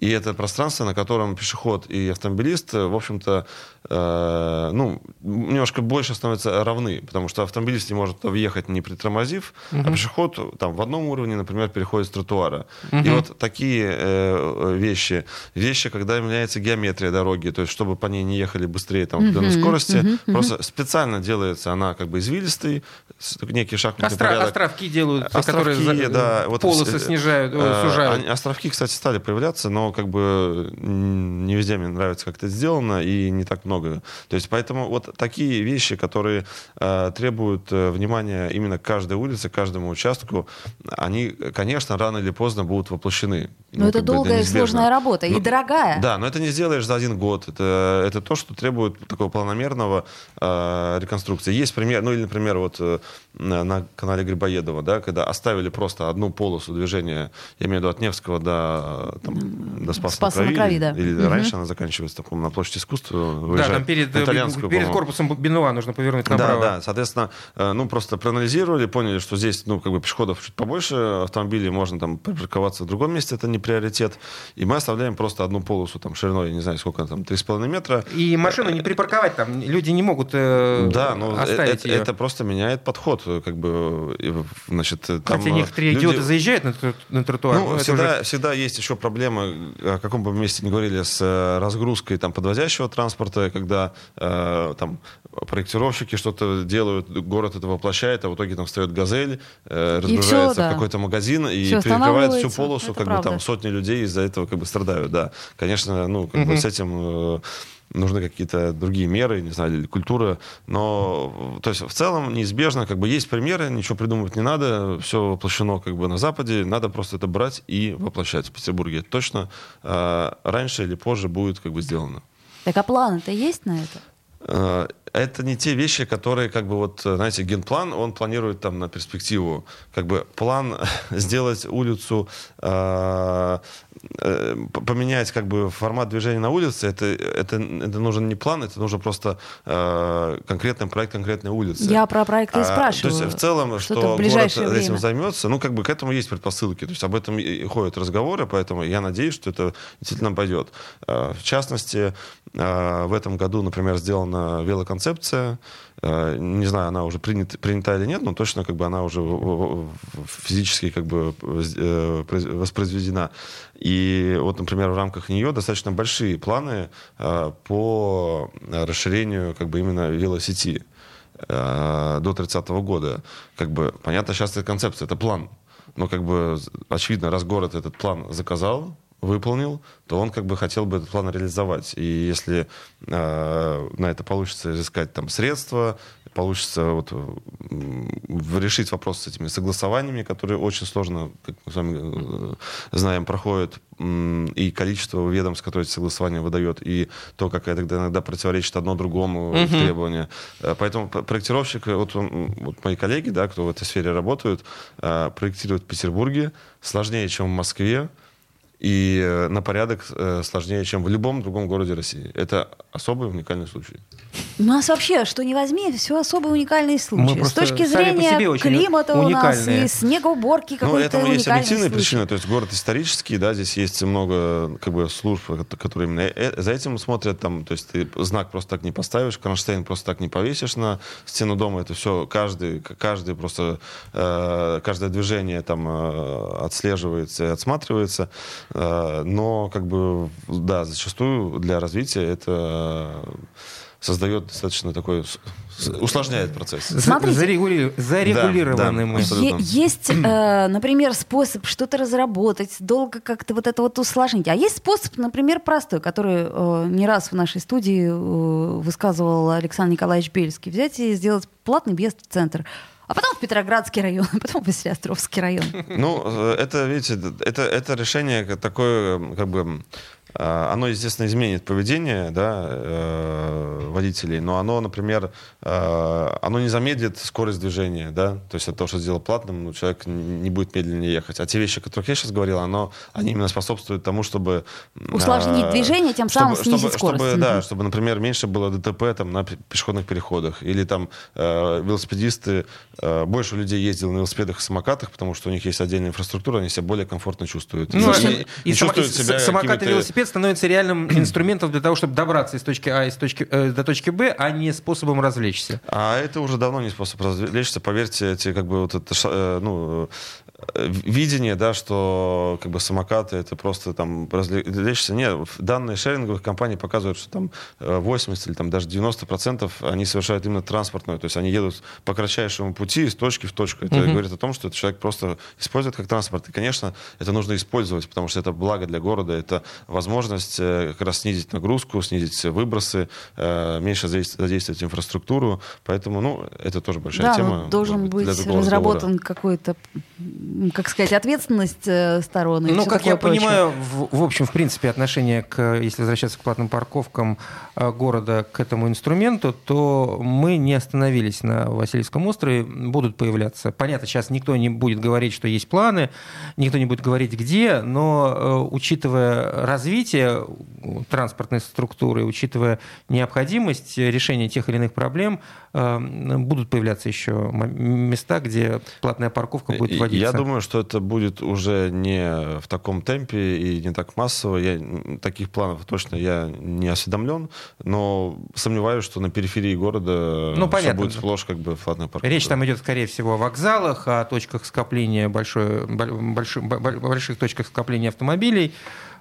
И это пространство, на котором пешеход и автомобилист, в общем-то, э, ну, немножко больше становятся равны, потому что автомобилист не может въехать, не притормозив, угу. а пешеход там в одном уровне, например, переходит с тротуара. Угу. И вот такие э, вещи, вещи, когда меняется геометрия дороги, то есть чтобы по ней не ехали быстрее там, угу. скорости, угу. просто специально делается она как бы извилистой, некий шахматный Остро- порядок. Островки делают, островки, которые да, вот полосы снижают, э, сужают. Островки, кстати, стали появляться, но как бы не везде мне нравится, как это сделано, и не так много. То есть поэтому вот такие вещи, которые э, требуют э, внимания именно каждой улице, каждому участку, они, конечно, рано или поздно будут воплощены. Но ну, это долгая это и сложная работа, но, и дорогая. Да, но это не сделаешь за один год. Это, это то, что требует такого планомерного э, реконструкции. Есть пример, ну или, например, вот э, на канале Грибоедова, да, когда оставили просто одну полосу движения, я имею в виду от Невского до, там, до Спаса, Спаса на Крови, да. Или угу. раньше она заканчивается, по на площади искусства. Да, там перед, перед корпусом Бенуа нужно повернуть направо. Да, да, соответственно, э, ну просто проанализировали, поняли, что здесь, ну, как бы пешеходов чуть побольше, автомобилей можно там припарковаться в другом месте, это не приоритет. И мы оставляем просто одну полосу там шириной, я не знаю, сколько там, 3,5 метра. И машину не припарковать там, люди не могут э, Да, но э, оставить это, ее. это просто меняет подход, как бы, значит, там... Хотя некоторые люди... идиоты заезжают на, на тротуар. Ну, всегда, уже... всегда есть еще проблема, о каком бы месте не говорили, с э, разгрузкой там подвозящего транспорта, когда э, там проектировщики что-то делают, город это воплощает, а в итоге там встает газель, э, разгружается все, да. в какой-то магазин и все перекрывает всю полосу, это как правда. бы там сотни людей из-за этого как бы страдают, да. Конечно, ну, как угу. бы с этим э, нужны какие-то другие меры, не знаю, культура, но то есть в целом неизбежно, как бы есть примеры, ничего придумывать не надо, все воплощено как бы на Западе, надо просто это брать и воплощать в Петербурге. точно э, раньше или позже будет как бы сделано. Так а планы-то есть на это? Это не те вещи, которые, как бы, вот, знаете, генплан, он планирует там на перспективу. Как бы план сделать улицу, э, э, поменять как бы формат движения на улице, это, это, это нужен не план, это нужен просто э, конкретный проект конкретной улицы. Я про проекты и спрашиваю. А, то есть в целом, что, что город время. этим займется, ну, как бы к этому есть предпосылки. То есть об этом и ходят разговоры, поэтому я надеюсь, что это действительно пойдет. В частности, в этом году, например, сделана велоконцепция концепция. Э, не знаю, она уже принята, принята или нет, но точно как бы она уже физически как бы э, воспроизведена. И вот, например, в рамках нее достаточно большие планы э, по расширению как бы именно велосети до 30 года. Как бы, понятно, сейчас это концепция, это план. Но как бы очевидно, раз город этот план заказал, выполнил, то он как бы хотел бы этот план реализовать. И если э, на это получится изыскать там средства, получится вот, решить вопрос с этими согласованиями, которые очень сложно, как мы с вами э, знаем, проходят, и количество ведомств, которые эти согласования выдает, и то, как это иногда противоречит одно другому uh-huh. требованию. Э, поэтому проектировщик, вот, он, вот мои коллеги, да, кто в этой сфере работают, э, проектируют в Петербурге сложнее, чем в Москве, и э, на порядок э, сложнее, чем в любом другом городе России. Это особый уникальный случай. У нас вообще, что не возьми, все особые уникальные случаи. С точки зрения климата у нас и снегоуборки какой-то Ну, этому есть объективные случай. причины. То есть город исторический, да, здесь есть много как бы, служб, которые именно э, за этим смотрят. Там, то есть ты знак просто так не поставишь, кронштейн просто так не повесишь на стену дома. Это все каждый, каждый просто, каждое движение там отслеживается и отсматривается. Э, но, как бы, да, зачастую для развития это создает достаточно такой усложняет процесс. Смотрите. Зарегули- Зарегулированы Да, да, мы. есть, э, например, способ что-то разработать, долго как-то вот это вот усложнить. А есть способ, например, простой, который э, не раз в нашей студии э, высказывал Александр Николаевич Бельский. Взять и сделать платный въезд в центр. А потом в Петроградский район, а потом в Василиостровский район. Ну, э, это, видите, это, это решение такое, как бы, оно, естественно, изменит поведение да, э, водителей, но оно, например, э, оно не замедлит скорость движения, да, то есть от того, что сделал платным, ну, человек не будет медленнее ехать. А те вещи, о которых я сейчас говорил, оно, они именно способствуют тому, чтобы... э, Усложнить движение, тем самым чтобы- снизить чтобы- скорость. чтобы, да, чтобы, например, меньше было ДТП там, на пе- пешеходных переходах, или там э, велосипедисты, э, больше людей ездило на велосипедах и самокатах, потому что у них есть отдельная инфраструктура, они себя более комфортно чувствуют. Ну, и, не и сама- чувствуют и себя с- самокат и какими-то- велосипед становится реальным инструментом для того, чтобы добраться из точки А из точки, э, до точки Б, а не способом развлечься. А это уже давно не способ развлечься. Поверьте, эти как бы вот это э, ну видение, да, что как бы самокаты это просто там развлечься. Нет, данные шеринговых компаний показывают, что там э, 80 или там даже 90 процентов они совершают именно транспортную, то есть они едут по кратчайшему пути из точки в точку. Это Мгм. говорит о том, что этот человек просто использует как транспорт. И, конечно, это нужно использовать, потому что это благо для города, это возможность э, как раз снизить нагрузку, снизить выбросы, э, меньше задейс- задействовать инфраструктуру. Поэтому, ну, это тоже большая Да, тема. но должен может быть разработан какой-то, как сказать, ответственность э, сторон. и Ну, как я прочее. понимаю, в, в общем, в принципе, отношение к, если возвращаться к платным парковкам города к этому инструменту, то мы не остановились на Васильевском острове, будут появляться. Понятно, сейчас никто не будет говорить, что есть планы, никто не будет говорить, где, но э, учитывая развитие э, транспортной структуры, учитывая необходимость решения тех или иных проблем, э, будут появляться еще места, где платная парковка будет вводиться. Я думаю, что это будет уже не в таком темпе и не так массово. Я, таких планов точно я не осведомлен, но сомневаюсь, что на периферии города Ну, понятно. будет сплошь как бы платная парковка. Речь там идет, скорее всего, о вокзалах, о точках скопления, большой, боль- больших, бо- бо- больших точках скопления автомобилей.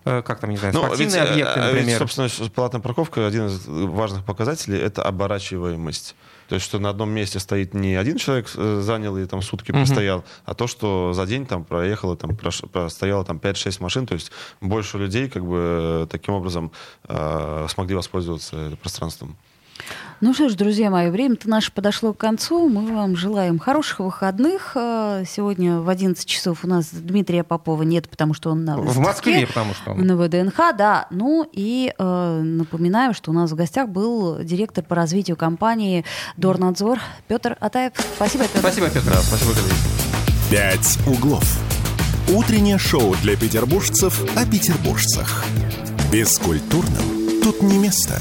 Э, Как там, не знаю, Ну, спортивные ведь, объекты, э, ведь, например. собственно, платная парковка, один из важных показателей, это оборачиваемость. То есть, что на одном месте стоит не один человек э, занял и там сутки Мгм. простоял, а то, что за день там проехало, там простояло там 5-6 машин, то есть больше людей как бы э, таким образом э, смогли воспользоваться пространством. Ну что ж, друзья мои, время-то наше подошло к концу. Мы вам желаем хороших выходных. Э, Сегодня в 11 часов у нас Дмитрия Попова нет, потому что он на В выставке. Москве, потому что он- На ВДНХ, да. Ну и э, напоминаю, что у нас в гостях был директор по развитию компании Дорнадзор Петр Атаев. Спасибо, Петр. Спасибо, Петр. Да, спасибо, коллеги. «Пять углов». Утреннее шоу для петербуржцев о петербуржцах. Бескультурным тут не место.